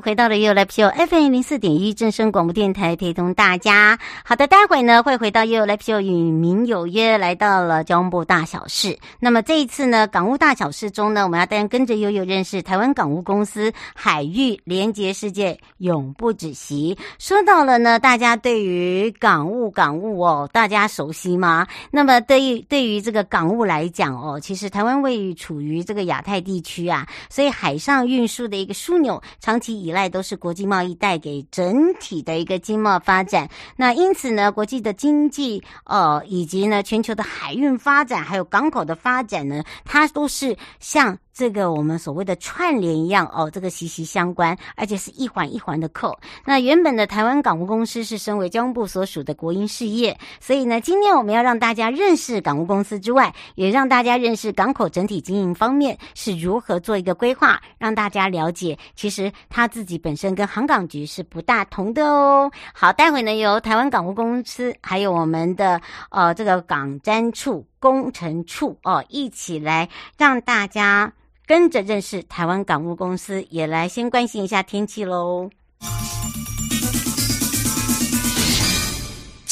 回到了 You Live Show FM 零四点一正声广播电台，陪同大家。好的，待会呢会回到 You Live Show 与民有约，来到了交通部大小事。那么这一次呢，港务大小事中呢，我们要带跟着悠悠认识台湾港务公司，海域连接世界，永不止息。说到了呢，大家对于港务港务哦，大家熟悉吗？那么对于对于这个港务来讲哦，其实台湾位于处于这个亚太地区啊，所以海上运输的一个枢纽，长期其依赖都是国际贸易带给整体的一个经贸发展，那因此呢，国际的经济呃以及呢全球的海运发展，还有港口的发展呢，它都是像。这个我们所谓的串联一样哦，这个息息相关，而且是一环一环的扣。那原本的台湾港务公司是身为交通部所属的国营事业，所以呢，今天我们要让大家认识港务公司之外，也让大家认识港口整体经营方面是如何做一个规划，让大家了解，其实他自己本身跟航港局是不大同的哦。好，待会呢，由台湾港务公司还有我们的呃这个港瞻处工程处哦，一起来让大家。跟着认识台湾港务公司，也来先关心一下天气喽。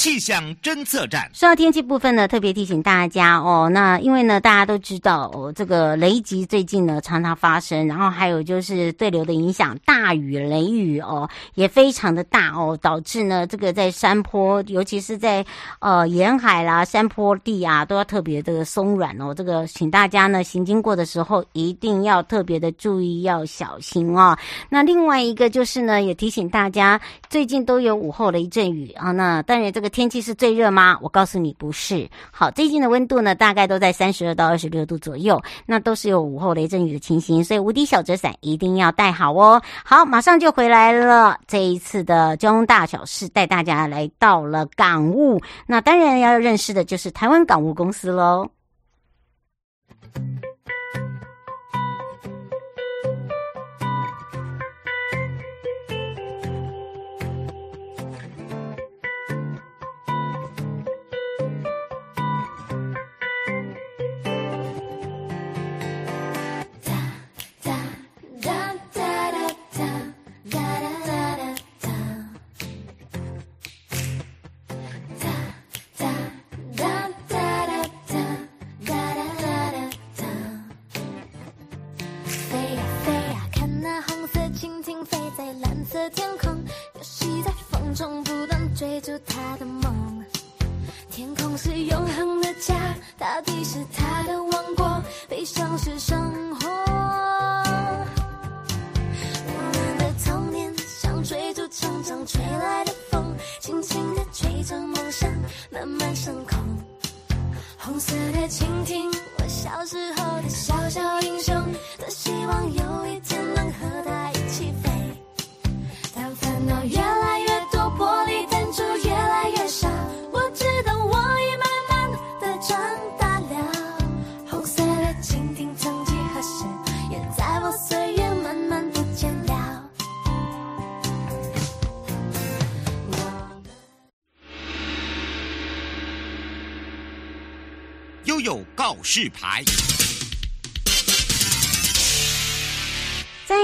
气象侦测站。说到天气部分呢，特别提醒大家哦，那因为呢，大家都知道哦，这个雷击最近呢常常发生，然后还有就是对流的影响，大雨雷雨哦也非常的大哦，导致呢这个在山坡，尤其是在呃沿海啦、山坡地啊，都要特别的松软哦。这个请大家呢行经过的时候一定要特别的注意，要小心哦。那另外一个就是呢，也提醒大家，最近都有午后雷阵雨啊。那当然这个。天气是最热吗？我告诉你不是。好，最近的温度呢，大概都在三十二到二十六度左右，那都是有午后雷阵雨的情形，所以无敌小折伞一定要带好哦。好，马上就回来了。这一次的交通大小事，带大家来到了港务，那当然要认识的就是台湾港务公司喽。他的王国悲伤是生活我们的童年像追逐成长吹来的风轻轻地吹着梦想慢慢升空红色的蜻蜓我小时候的小小英雄多希望有一天能和他一起飞。当烦恼呀有告示牌。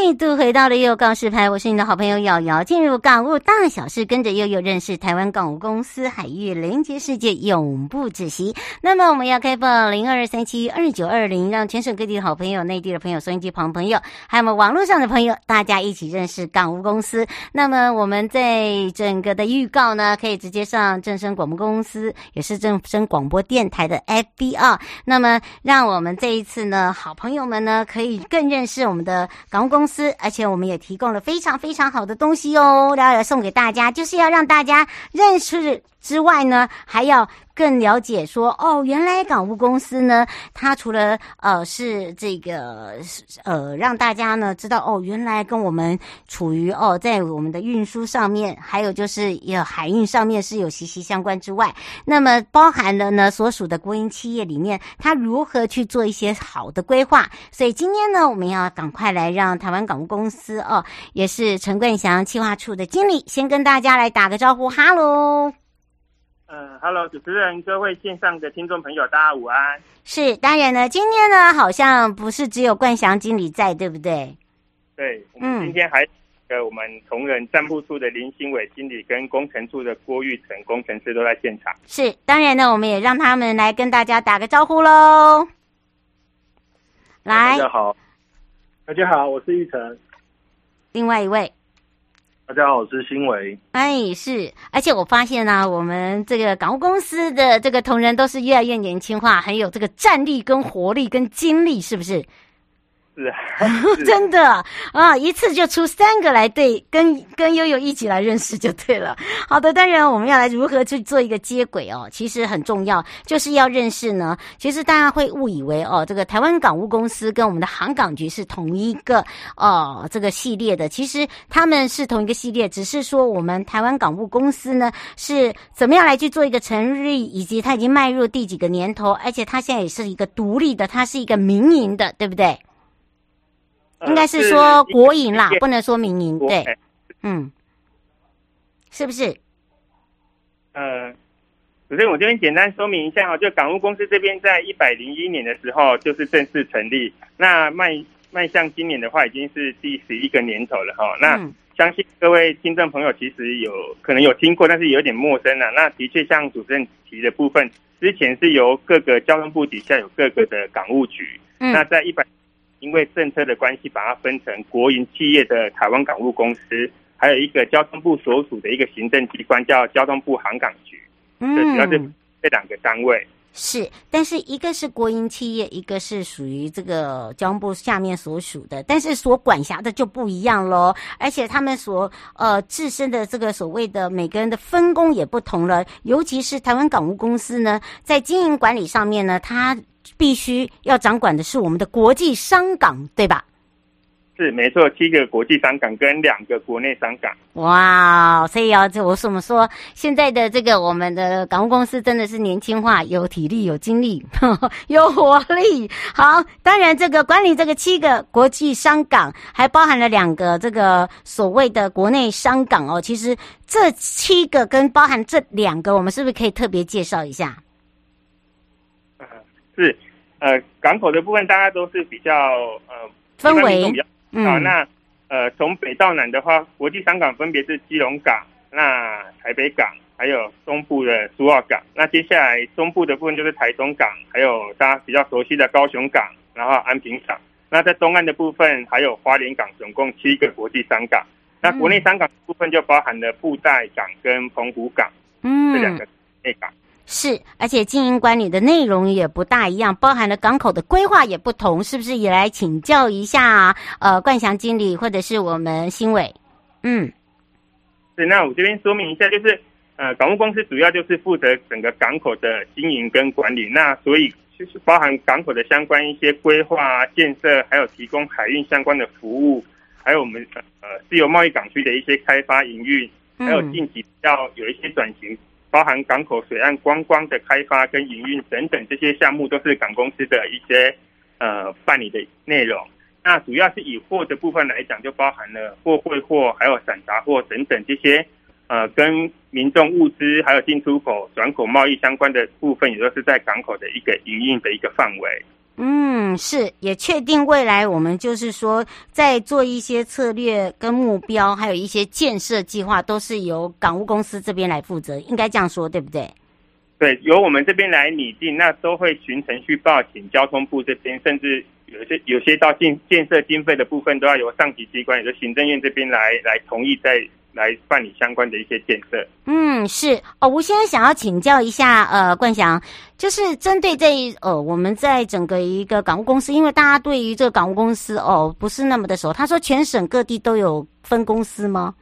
再度回到了悠悠告示牌，我是你的好朋友瑶瑶。进入港务大小事，跟着悠悠认识台湾港务公司，海域连接世界，永不止息。那么我们要开放零二三七二九二零，让全省各地的好朋友、内地的朋友、收音机旁朋友，还有我们网络上的朋友，大家一起认识港务公司。那么我们在整个的预告呢，可以直接上正声广播公司，也是正声广播电台的 FB 那么让我们这一次呢，好朋友们呢，可以更认识我们的港务公司。而且我们也提供了非常非常好的东西哦，要要送给大家，就是要让大家认识。之外呢，还要更了解说哦，原来港务公司呢，它除了呃是这个呃让大家呢知道哦，原来跟我们处于哦在我们的运输上面，还有就是有海运上面是有息息相关之外，那么包含了呢所属的国营企业里面，它如何去做一些好的规划。所以今天呢，我们要赶快来让台湾港务公司哦，也是陈冠祥企划处的经理，先跟大家来打个招呼，哈喽。嗯哈喽，主持人，各位线上的听众朋友，大家午安。是，当然呢，今天呢，好像不是只有冠祥经理在，对不对？对，我们今天还有我们同仁站务处的林新伟经理跟工程处的郭玉成工程师都在现场。是，当然呢，我们也让他们来跟大家打个招呼喽。来，大家好，大家好，我是玉成。另外一位。大家好，我是新维。哎，是，而且我发现呢、我们这个港务公司的这个同仁都是越来越年轻化，很有这个战力、跟活力、跟精力，是不是？是啊，真的啊，一次就出三个来对，跟跟悠悠一起来认识就对了。好的，当然我们要来如何去做一个接轨哦，其实很重要，就是要认识呢。其实大家会误以为哦，这个台湾港务公司跟我们的航港局是同一个哦这个系列的，其实他们是同一个系列，只是说我们台湾港务公司呢是怎么样来去做一个成立，以及它已经迈入第几个年头，而且它现在也是一个独立的，它是一个民营的，对不对？应该是说国营啦，不能说民营，对，嗯，是不是？呃，首先我这边简单说明一下哈，就港务公司这边在一百零一年的时候就是正式成立，那迈迈向今年的话已经是第十一个年头了哈。那相信各位听众朋友其实有可能有听过，但是有点陌生了。那的确像主持人提的部分，之前是由各个交通部底下有各个的港务局，嗯，那在一百。因为政策的关系，把它分成国营企业的台湾港务公司，还有一个交通部所属的一个行政机关叫交通部航港局，嗯，主要是这两个单位。是，但是一个是国营企业，一个是属于这个交通部下面所属的，但是所管辖的就不一样喽，而且他们所呃自身的这个所谓的每个人的分工也不同了，尤其是台湾港务公司呢，在经营管理上面呢，它。必须要掌管的是我们的国际商港，对吧？是没错，七个国际商港跟两个国内商港。哇，所以啊，这我怎么说？现在的这个我们的港务公司真的是年轻化，有体力，有精力，呵 呵有活力。好，当然这个管理这个七个国际商港，还包含了两个这个所谓的国内商港哦。其实这七个跟包含这两个，我们是不是可以特别介绍一下？是，呃，港口的部分大家都是比较呃氛围比较好。嗯、那呃，从北到南的话，国际商港分别是基隆港、那台北港，还有中部的苏澳港。那接下来中部的部分就是台中港，还有大家比较熟悉的高雄港，然后安平港。那在东岸的部分还有花莲港，总共七个国际商港。那国内商港的部分就包含了布袋港跟澎湖港，嗯，这两个内港。是，而且经营管理的内容也不大一样，包含了港口的规划也不同，是不是？也来请教一下，呃，冠祥经理或者是我们新伟。嗯，对，那我这边说明一下，就是呃，港务公司主要就是负责整个港口的经营跟管理，那所以就是包含港口的相关一些规划、建设，还有提供海运相关的服务，还有我们呃自由贸易港区的一些开发营运，还有近期要有一些转型。包含港口水岸观光的开发跟营运等等这些项目，都是港公司的一些呃办理的内容。那主要是以货的部分来讲，就包含了货柜货、还有散杂货等等这些呃跟民众物资还有进出口转口贸易相关的部分，也都是在港口的一个营运的一个范围。嗯，是，也确定未来我们就是说，在做一些策略跟目标，还有一些建设计划，都是由港务公司这边来负责，应该这样说，对不对？对，由我们这边来拟定，那都会循程序报请交通部这边，甚至有些有些到建建设经费的部分，都要由上级机关，也就是行政院这边来来同意，再来办理相关的一些建设。嗯，是哦，吴先生想要请教一下，呃，冠翔，就是针对这呃，我们在整个一个港务公司，因为大家对于这个港务公司哦不是那么的熟，他说全省各地都有分公司吗？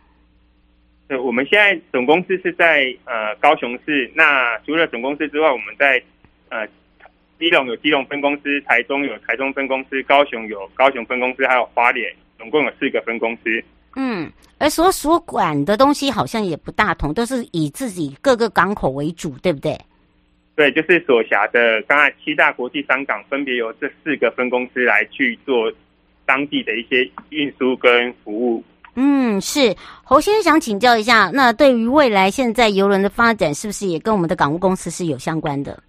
对，我们现在总公司是在呃高雄市，那除了总公司之外，我们在呃。基隆有基隆分公司，台中有台中分公司，高雄有高雄分公司，还有花莲，总共有四个分公司。嗯，而所所管的东西好像也不大同，都是以自己各个港口为主，对不对？对，就是所辖的刚才七大国际商港，分别由这四个分公司来去做当地的一些运输跟服务。嗯，是侯先生想请教一下，那对于未来现在邮轮的发展，是不是也跟我们的港务公司是有相关的？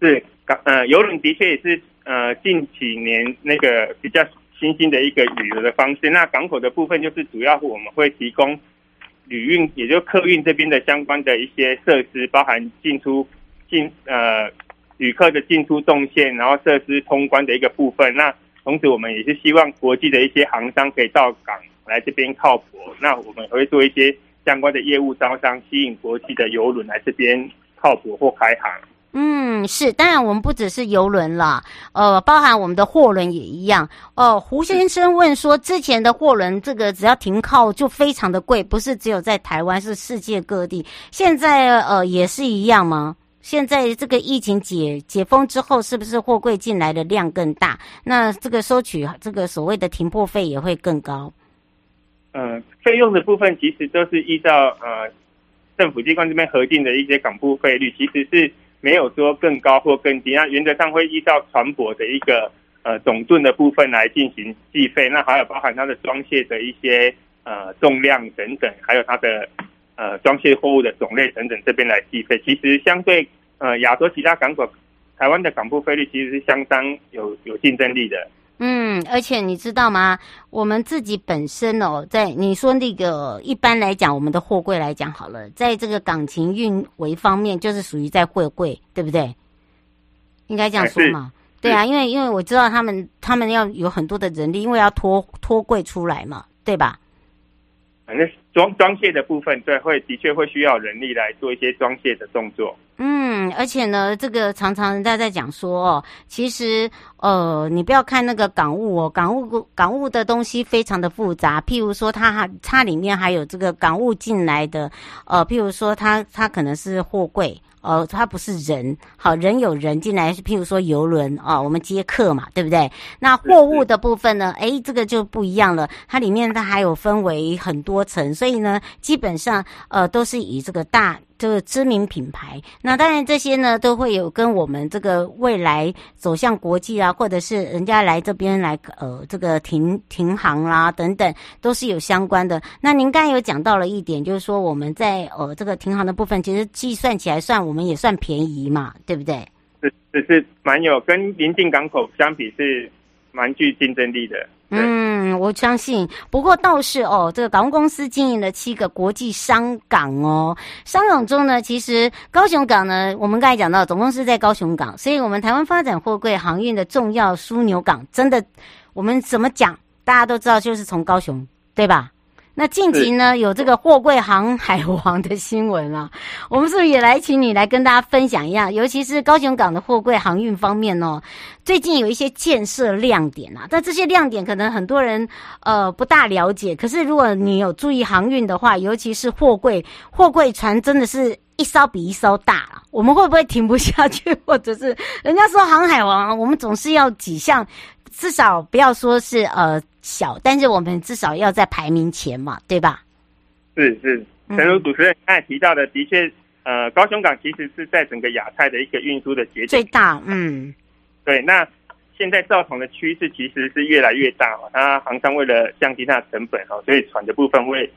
是港呃，邮轮的确也是呃近几年那个比较新兴的一个旅游的方式。那港口的部分就是主要我们会提供旅运，也就客运这边的相关的一些设施，包含进出进呃旅客的进出动线，然后设施通关的一个部分。那同时我们也是希望国际的一些航商可以到港来这边靠泊。那我们会做一些相关的业务招商，吸引国际的邮轮来这边靠泊或开航。嗯，是，当然我们不只是游轮了，呃，包含我们的货轮也一样。哦、呃，胡先生问说，之前的货轮这个只要停靠就非常的贵，不是只有在台湾，是世界各地。现在呃也是一样吗？现在这个疫情解解封之后，是不是货柜进来的量更大？那这个收取这个所谓的停泊费也会更高？嗯、呃，费用的部分其实都是依照呃政府机关这边核定的一些港埠费率，其实是。没有说更高或更低，那原则上会依照船舶的一个呃总吨的部分来进行计费，那还有包含它的装卸的一些呃重量等等，还有它的呃装卸货物的种类等等这边来计费。其实相对呃亚洲其他港口，台湾的港埠费率其实是相当有有竞争力的。嗯，而且你知道吗？我们自己本身哦，在你说那个一般来讲，我们的货柜来讲好了，在这个港勤运维方面，就是属于在货柜，对不对？应该这样说嘛？对啊，因为因为我知道他们他们要有很多的人力，因为要拖拖柜出来嘛，对吧？反正装装卸的部分，对，会的确会需要人力来做一些装卸的动作。嗯，嗯而且呢，这个常常人家在讲说哦，其实呃，你不要看那个港务哦，港务港务的东西非常的复杂。譬如说它，它它里面还有这个港务进来的，呃，譬如说它它可能是货柜。呃，它不是人，好，人有人进来，譬如说游轮啊，我们接客嘛，对不对？那货物的部分呢？诶，这个就不一样了，它里面它还有分为很多层，所以呢，基本上呃都是以这个大。这个知名品牌，那当然这些呢都会有跟我们这个未来走向国际啊，或者是人家来这边来呃这个停停航啦、等等，都是有相关的。那您刚才有讲到了一点，就是说我们在呃这个停航的部分，其实计算起来算我们也算便宜嘛，对不对？是是是，蛮有跟邻近港口相比是蛮具竞争力的。嗯，我相信。不过倒是哦，这个港务公司经营了七个国际商港哦。商港中呢，其实高雄港呢，我们刚才讲到总公司在高雄港，所以我们台湾发展货柜航运的重要枢纽港，真的，我们怎么讲，大家都知道，就是从高雄，对吧？那近期呢，有这个货柜航海王的新闻啊，我们是不是也来请你来跟大家分享一下？尤其是高雄港的货柜航运方面哦，最近有一些建设亮点啊。但这些亮点可能很多人呃不大了解，可是如果你有注意航运的话，尤其是货柜货柜船，真的是一艘比一艘大了。我们会不会停不下去？或者是人家说航海王，我们总是要几项，至少不要说是呃。小，但是我们至少要在排名前嘛，对吧？是是，诚如主持人刚才提到的，的确，呃，高雄港其实是在整个亚太的一个运输的节点最大。嗯，对。那现在造船的趋势其实是越来越大嘛，它航商为了降低它的成本哈，所以船的部分会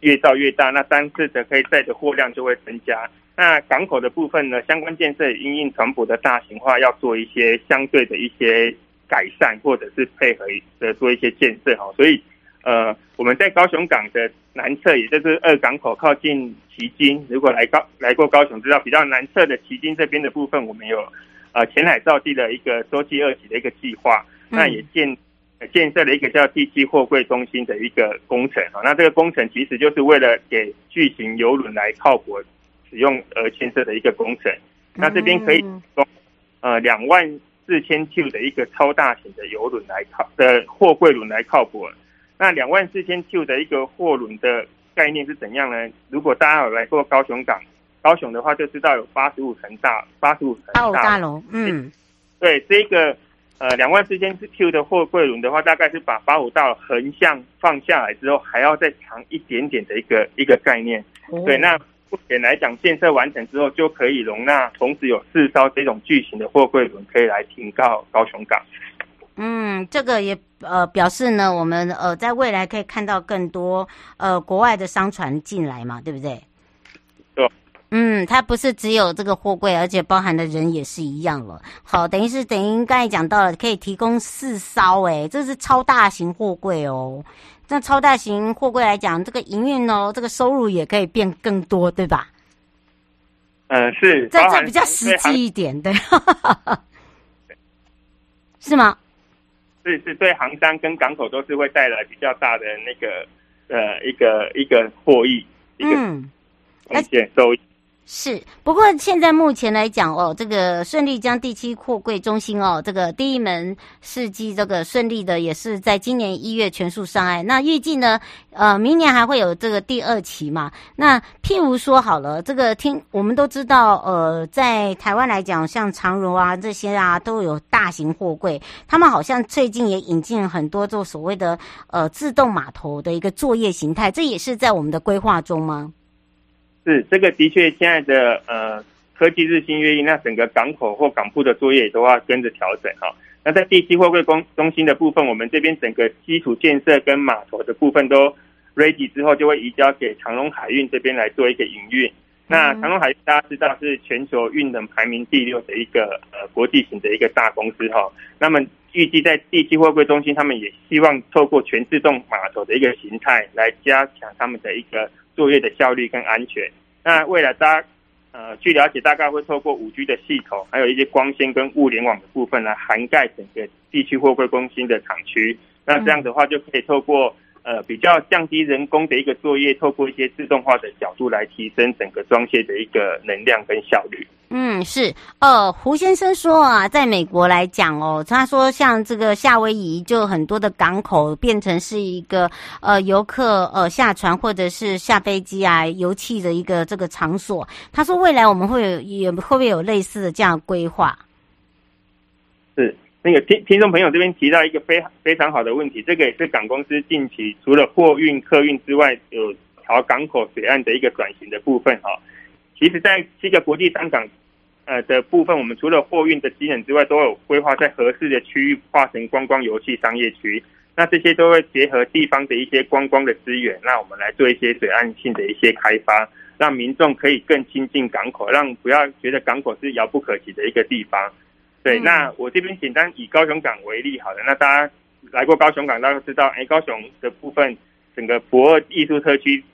越造越大，那单次的可以载的货量就会增加。那港口的部分呢，相关建设因应船舶的大型化，要做一些相对的一些。改善或者是配合的做一些建设哈，所以呃，我们在高雄港的南侧，也就是二港口靠近旗津，如果来高来过高雄，知道比较南侧的旗津这边的部分，我们有呃前海造地的一个洲际二级的一个计划，那也建建设了一个叫第七货柜中心的一个工程啊。那这个工程其实就是为了给巨型游轮来靠泊使用而建设的一个工程。那这边可以提供呃两万四千 Q 的一个超大型的游轮来靠的货柜轮来靠泊。那两万四千 Q 的一个货轮的概念是怎样呢？如果大家有来过高雄港，高雄的话就知道有八十五层大八十五层大大楼，嗯，对，这个呃两万四千 Q 的货柜轮的话，大概是把八五大楼横向放下来之后，还要再长一点点的一个一个概念。哦、对，那目前来讲，建设完成之后就可以容纳同时有四艘这种巨型的货柜轮可以来停靠高雄港。嗯，这个也呃表示呢，我们呃在未来可以看到更多呃国外的商船进来嘛，对不对？对。嗯，它不是只有这个货柜，而且包含的人也是一样了。好，等于是等于刚才讲到了，可以提供四艘，哎，这是超大型货柜哦。那超大型货柜来讲，这个营运哦，这个收入也可以变更多，对吧？嗯，是。这这比较实际一点，对。是吗？是是，对航商跟港口都是会带来比较大的那个呃一个一个获益，嗯，一个嗯，而且收益。是，不过现在目前来讲哦，这个顺利将第七货柜中心哦，这个第一门试机这个顺利的也是在今年一月全数上岸。那预计呢，呃，明年还会有这个第二期嘛？那譬如说好了，这个听我们都知道，呃，在台湾来讲，像长荣啊这些啊都有大型货柜，他们好像最近也引进很多做所谓的呃自动码头的一个作业形态，这也是在我们的规划中吗？是这个的确，现在的呃科技日新月异，那整个港口或港铺的作业也都要跟着调整哈。那在地基货柜公中心的部分，我们这边整个基础建设跟码头的部分都 ready 之后，就会移交给长隆海运这边来做一个营运。那长隆海运大家知道是全球运能排名第六的一个呃国际型的一个大公司哈。那么预计在地基货柜中心，他们也希望透过全自动码头的一个形态来加强他们的一个。作业的效率跟安全。那未来大家呃，据了解，大概会透过五 G 的系统，还有一些光纤跟物联网的部分来涵盖整个地区货柜中心的厂区。那这样的话，就可以透过呃比较降低人工的一个作业，透过一些自动化的角度来提升整个装卸的一个能量跟效率。嗯，是，呃，胡先生说啊，在美国来讲哦，他说像这个夏威夷就很多的港口变成是一个呃游客呃下船或者是下飞机啊油气的一个这个场所。他说未来我们会有也会不会有类似的这样规划？是那个听听众朋友这边提到一个非非常好的问题，这个也是港公司近期除了货运客运之外，有朝港口水岸的一个转型的部分哈。其实，在七个国际商港，呃的部分，我们除了货运的机能之外，都有规划在合适的区域划成观光游戏商业区。那这些都会结合地方的一些观光的资源，那我们来做一些水岸性的一些开发，让民众可以更亲近港口，让不要觉得港口是遥不可及的一个地方。对，那我这边简单以高雄港为例，好了，那大家来过高雄港，大家都知道，哎，高雄的部分，整个博二艺术特区。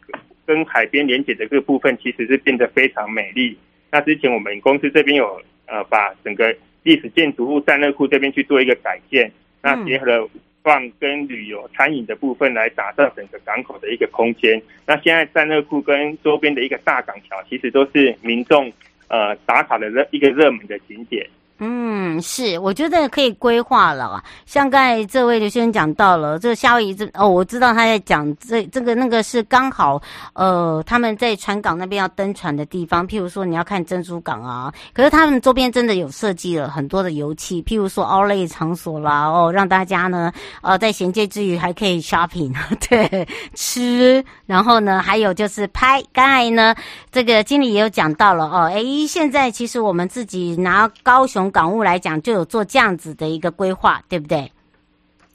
跟海边连接的这个部分，其实是变得非常美丽。那之前我们公司这边有呃，把整个历史建筑物战热库这边去做一个改建，那结合了放跟旅游、餐饮的部分来打造整个港口的一个空间。那现在战热库跟周边的一个大港桥，其实都是民众呃打卡的热一个热门的景点。嗯，是，我觉得可以规划了啊。像刚才这位刘先生讲到了，这个夏威夷这哦，我知道他在讲这这个那个是刚好呃，他们在船港那边要登船的地方。譬如说你要看珍珠港啊，可是他们周边真的有设计了很多的游憩，譬如说 outlet 场所啦，哦，让大家呢呃在闲暇之余还可以 shopping，对，吃，然后呢还有就是拍。刚才呢这个经理也有讲到了哦，诶，现在其实我们自己拿高雄。从港务来讲，就有做这样子的一个规划，对不对？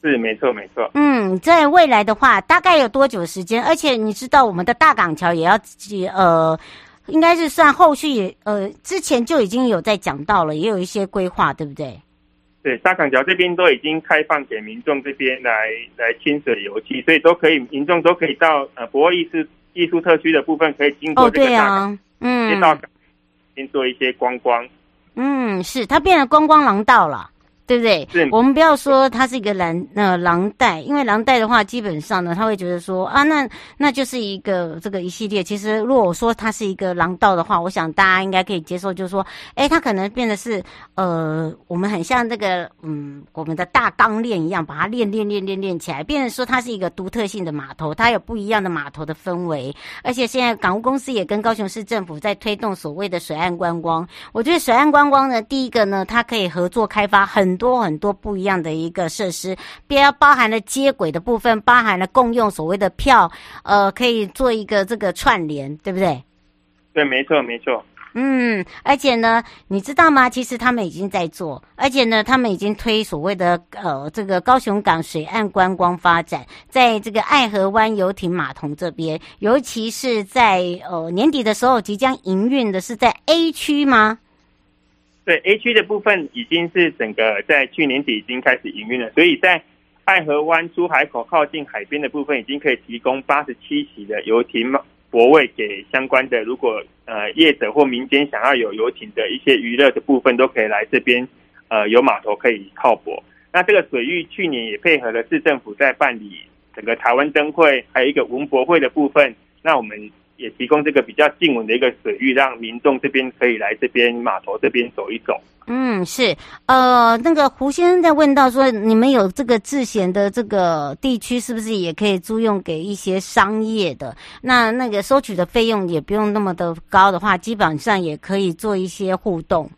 是，没错，没错。嗯，在未来的话，大概有多久时间？而且你知道，我们的大港桥也要自己呃，应该是算后续也呃，之前就已经有在讲到了，也有一些规划，对不对？对，大港桥这边都已经开放给民众这边来来亲水游憩，所以都可以，民众都可以到呃驳二艺术艺术特区的部分，可以经过这个大港，哦、嗯，先到港先做一些观光。嗯，是他变得观光廊道了，对不对？是我们不要说它是一个蓝呃狼带，因为狼带的话，基本上呢，他会觉得说啊，那那就是一个这个一系列。其实如果我说它是一个狼道的话，我想大家应该可以接受，就是说，哎，它可能变得是呃，我们很像这个嗯，我们的大钢链一样，把它链链链链链起来，变成说它是一个独特性的码头，它有不一样的码头的氛围。而且现在港务公司也跟高雄市政府在推动所谓的水岸观光。我觉得水岸观光呢，第一个呢，它可以合作开发很。多很多不一样的一个设施，边包含了接轨的部分，包含了共用所谓的票，呃，可以做一个这个串联，对不对？对，没错，没错。嗯，而且呢，你知道吗？其实他们已经在做，而且呢，他们已经推所谓的呃这个高雄港水岸观光发展，在这个爱河湾游艇码头这边，尤其是在呃年底的时候即将营运的是在 A 区吗？对 A 区的部分已经是整个在去年底已经开始营运了，所以在爱河湾出海口靠近海边的部分，已经可以提供八十七席的游艇泊位给相关的，如果呃业者或民间想要有游艇的一些娱乐的部分，都可以来这边呃有码头可以靠泊。那这个水域去年也配合了市政府在办理整个台湾灯会，还有一个文博会的部分，那我们。也提供这个比较静稳的一个水域，让民众这边可以来这边码头这边走一走。嗯，是，呃，那个胡先生在问到说，你们有这个自贤的这个地区，是不是也可以租用给一些商业的？那那个收取的费用也不用那么的高的话，基本上也可以做一些互动。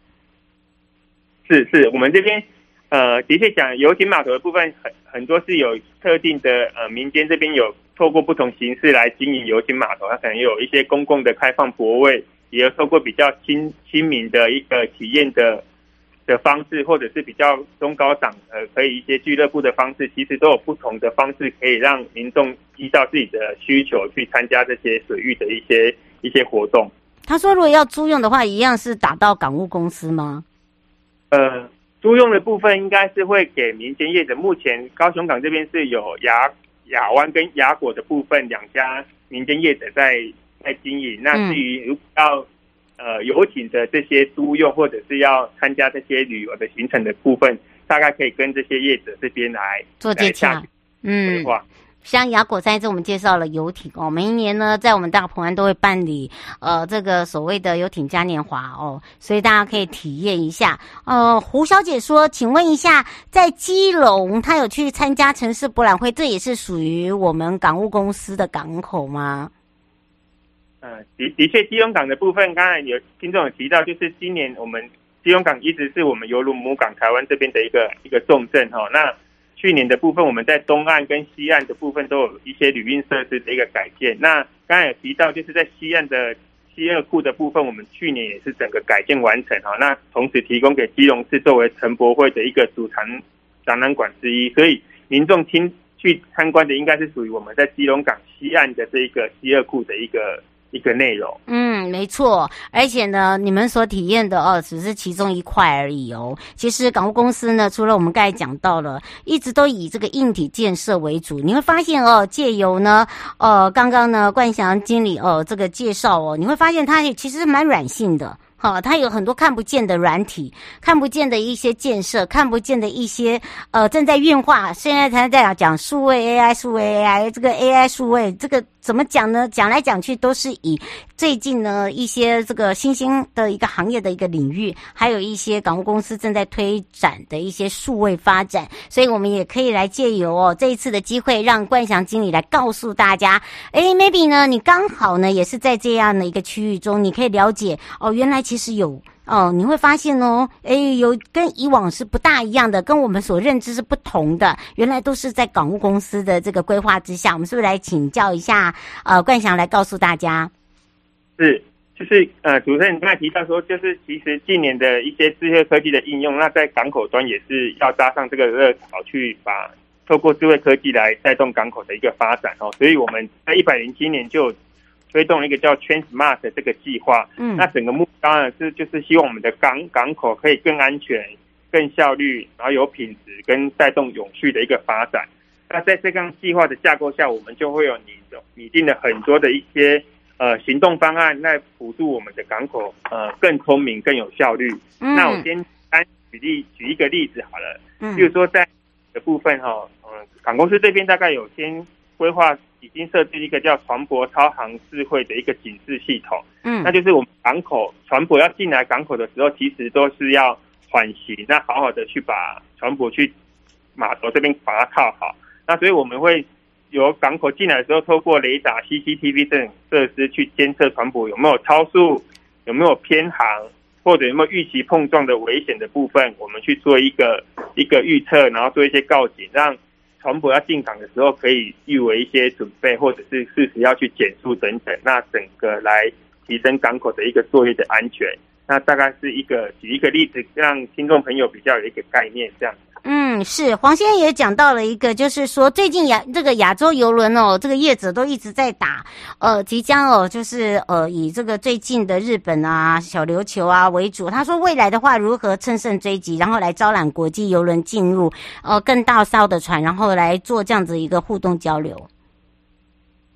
是是，我们这边呃，的确讲游艇码头的部分很很多是有特定的呃，民间这边有。透过不同形式来经营游艇码头，它可能有一些公共的开放泊位，也有透过比较亲亲民的一个体验的的方式，或者是比较中高档呃，可以一些俱乐部的方式，其实都有不同的方式可以让民众依照自己的需求去参加这些水域的一些一些活动。他说，如果要租用的话，一样是打到港务公司吗？呃，租用的部分应该是会给民间业者。目前高雄港这边是有亚。亚湾跟雅果的部分，两家民间业者在在经营。那至于如果要呃游艇的这些租用，或者是要参加这些旅游的行程的部分，大概可以跟这些业者这边来做接洽。嗯。像雅果在这，我们介绍了游艇哦。每一年呢，在我们大鹏湾都会办理呃这个所谓的游艇嘉年华哦，所以大家可以体验一下。呃，胡小姐说，请问一下，在基隆，她有去参加城市博览会，这也是属于我们港务公司的港口吗？嗯、的的确，基隆港的部分，刚才有听众有提到，就是今年我们基隆港一直是我们犹如母港台湾这边的一个一个重镇哈、哦。那去年的部分，我们在东岸跟西岸的部分都有一些旅运设施的一个改建。那刚才有提到，就是在西岸的西二库的部分，我们去年也是整个改建完成哈。那同时提供给基隆市作为城博会的一个主场展览馆之一，所以民众亲去参观的应该是属于我们在基隆港西岸的这一个西二库的一个。一个内容，嗯，没错，而且呢，你们所体验的哦，只是其中一块而已哦。其实港务公司呢，除了我们刚才讲到了，一直都以这个硬体建设为主。你会发现哦，借由呢，呃，刚刚呢，冠翔经理哦，这个介绍哦，你会发现它其实蛮软性的。好，它有很多看不见的软体，看不见的一些建设，看不见的一些呃正在运化。现在才在讲数位 AI，数位 AI，这个 AI 数位这个怎么讲呢？讲来讲去都是以最近呢一些这个新兴的一个行业的一个领域，还有一些港务公司正在推展的一些数位发展。所以我们也可以来借由哦这一次的机会，让冠翔经理来告诉大家，哎，maybe 呢你刚好呢也是在这样的一个区域中，你可以了解哦，原来。其实有哦，你会发现哦，哎，有跟以往是不大一样的，跟我们所认知是不同的。原来都是在港务公司的这个规划之下，我们是不是来请教一下？呃，冠翔来告诉大家。是，就是呃，主持人刚才提到说，就是其实近年的一些智慧科技的应用，那在港口端也是要搭上这个热潮，去把透过智慧科技来带动港口的一个发展哦。所以我们在一百零七年就。推动一个叫 TransMart 的这个计划，嗯，那整个目标呢是就是希望我们的港港口可以更安全、更效率，然后有品质跟带动永续的一个发展。那在这个计划的架构下，我们就会有拟拟定了很多的一些呃行动方案来辅助我们的港口呃更聪明、更有效率。嗯、那我先单举例举一个例子好了，嗯，比如说在的部分哈，嗯，港公司这边大概有先规划，已经设置一个叫船舶超航智慧的一个警示系统，嗯，那就是我们港口船舶要进来港口的时候，其实都是要缓行，那好好的去把船舶去码头这边把它靠好，那所以我们会由港口进来的时候，透过雷达、CCTV 这种设施去监测船舶有没有超速，有没有偏航。或者有没有预期碰撞的危险的部分，我们去做一个一个预测，然后做一些告警，让船舶要进港的时候可以预为一些准备，或者是适时要去减速等等，那整个来提升港口的一个作业的安全。那大概是一个举一个例子，让听众朋友比较有一个概念，这样。嗯，是黄先生也讲到了一个，就是说最近亚这个亚洲游轮哦，这个业者都一直在打，呃，即将哦，就是呃以这个最近的日本啊、小琉球啊为主。他说未来的话，如何乘胜追击，然后来招揽国际游轮进入，呃，更大艘的船，然后来做这样子一个互动交流。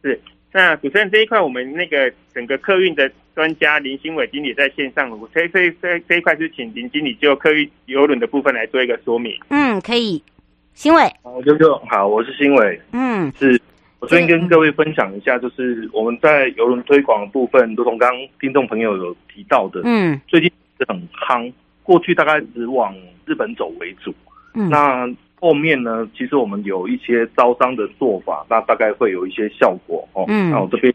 是，那主持人这一块，我们那个整个客运的。专家林新伟经理在线上，我这这这这一块是请林经理就客运游轮的部分来做一个说明。嗯，可以，新伟。好，舅舅好，我是新伟。嗯，是我最近跟各位分享一下，就是我们在游轮推广的部分，如同刚刚听众朋友有提到的，嗯，最近是很夯，过去大概只往日本走为主。嗯，那后面呢，其实我们有一些招商的做法，那大概会有一些效果哦。嗯，那我这边。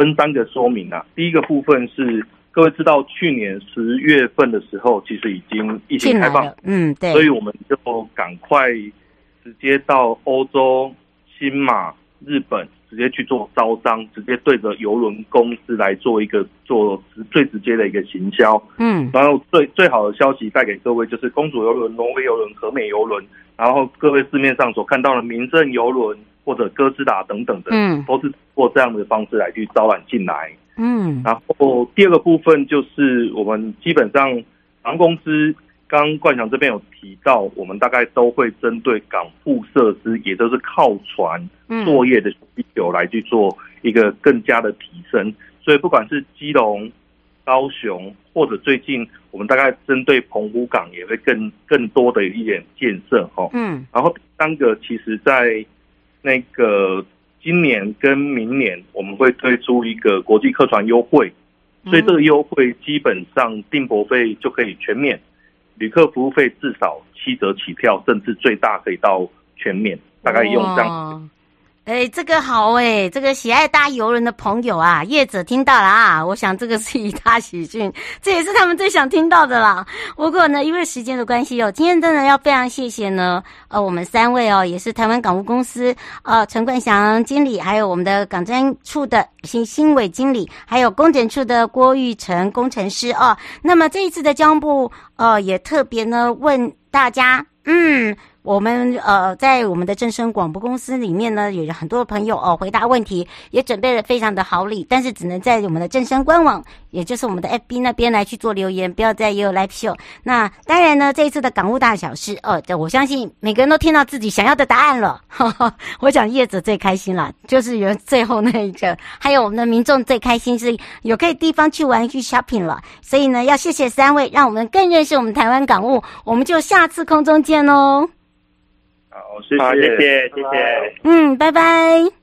分三个说明啊，第一个部分是各位知道，去年十月份的时候，其实已经疫情开放，嗯，对，所以我们就赶快直接到欧洲、新马、日本直接去做招商，直接对着邮轮公司来做一个做最直接的一个行销，嗯，然后最最好的消息带给各位就是公主邮轮、挪威邮轮、和美邮轮，然后各位市面上所看到的民政邮轮。或者哥斯达等等的，嗯，都是通过这样的方式来去招揽进来，嗯。然后第二个部分就是我们基本上航空公司，刚冠翔这边有提到，我们大概都会针对港埠设施，也就是靠船作业的需求来去做一个更加的提升。所以不管是基隆、高雄，或者最近我们大概针对澎湖港，也会更更多的一点建设，哈，嗯。然后第三个，其实在那个今年跟明年我们会推出一个国际客船优惠，所以这个优惠基本上订泊费就可以全免，旅客服务费至少七折起票，甚至最大可以到全免，大概用这样。哎，这个好哎，这个喜爱搭邮轮的朋友啊，业者听到了啊，我想这个是一大喜讯，这也是他们最想听到的啦。不过呢，因为时间的关系哦，今天真的要非常谢谢呢，呃，我们三位哦，也是台湾港务公司呃陈冠祥经理，还有我们的港专处的新新伟经理，还有工程处的郭玉成工程师哦。那么这一次的交通部呃也特别呢问大家，嗯。我们呃，在我们的正声广播公司里面呢，有很多朋友哦回答问题，也准备了非常的好礼，但是只能在我们的正声官网，也就是我们的 FB 那边来去做留言，不要再有 Live Show。那当然呢，这一次的港务大小事哦，我相信每个人都听到自己想要的答案了。呵呵，我讲叶子最开心了，就是有最后那一个，还有我们的民众最开心是有可以地方去玩去 shopping 了。所以呢，要谢谢三位，让我们更认识我们台湾港务。我们就下次空中见喽。好，谢谢，谢谢，谢谢。嗯，拜拜。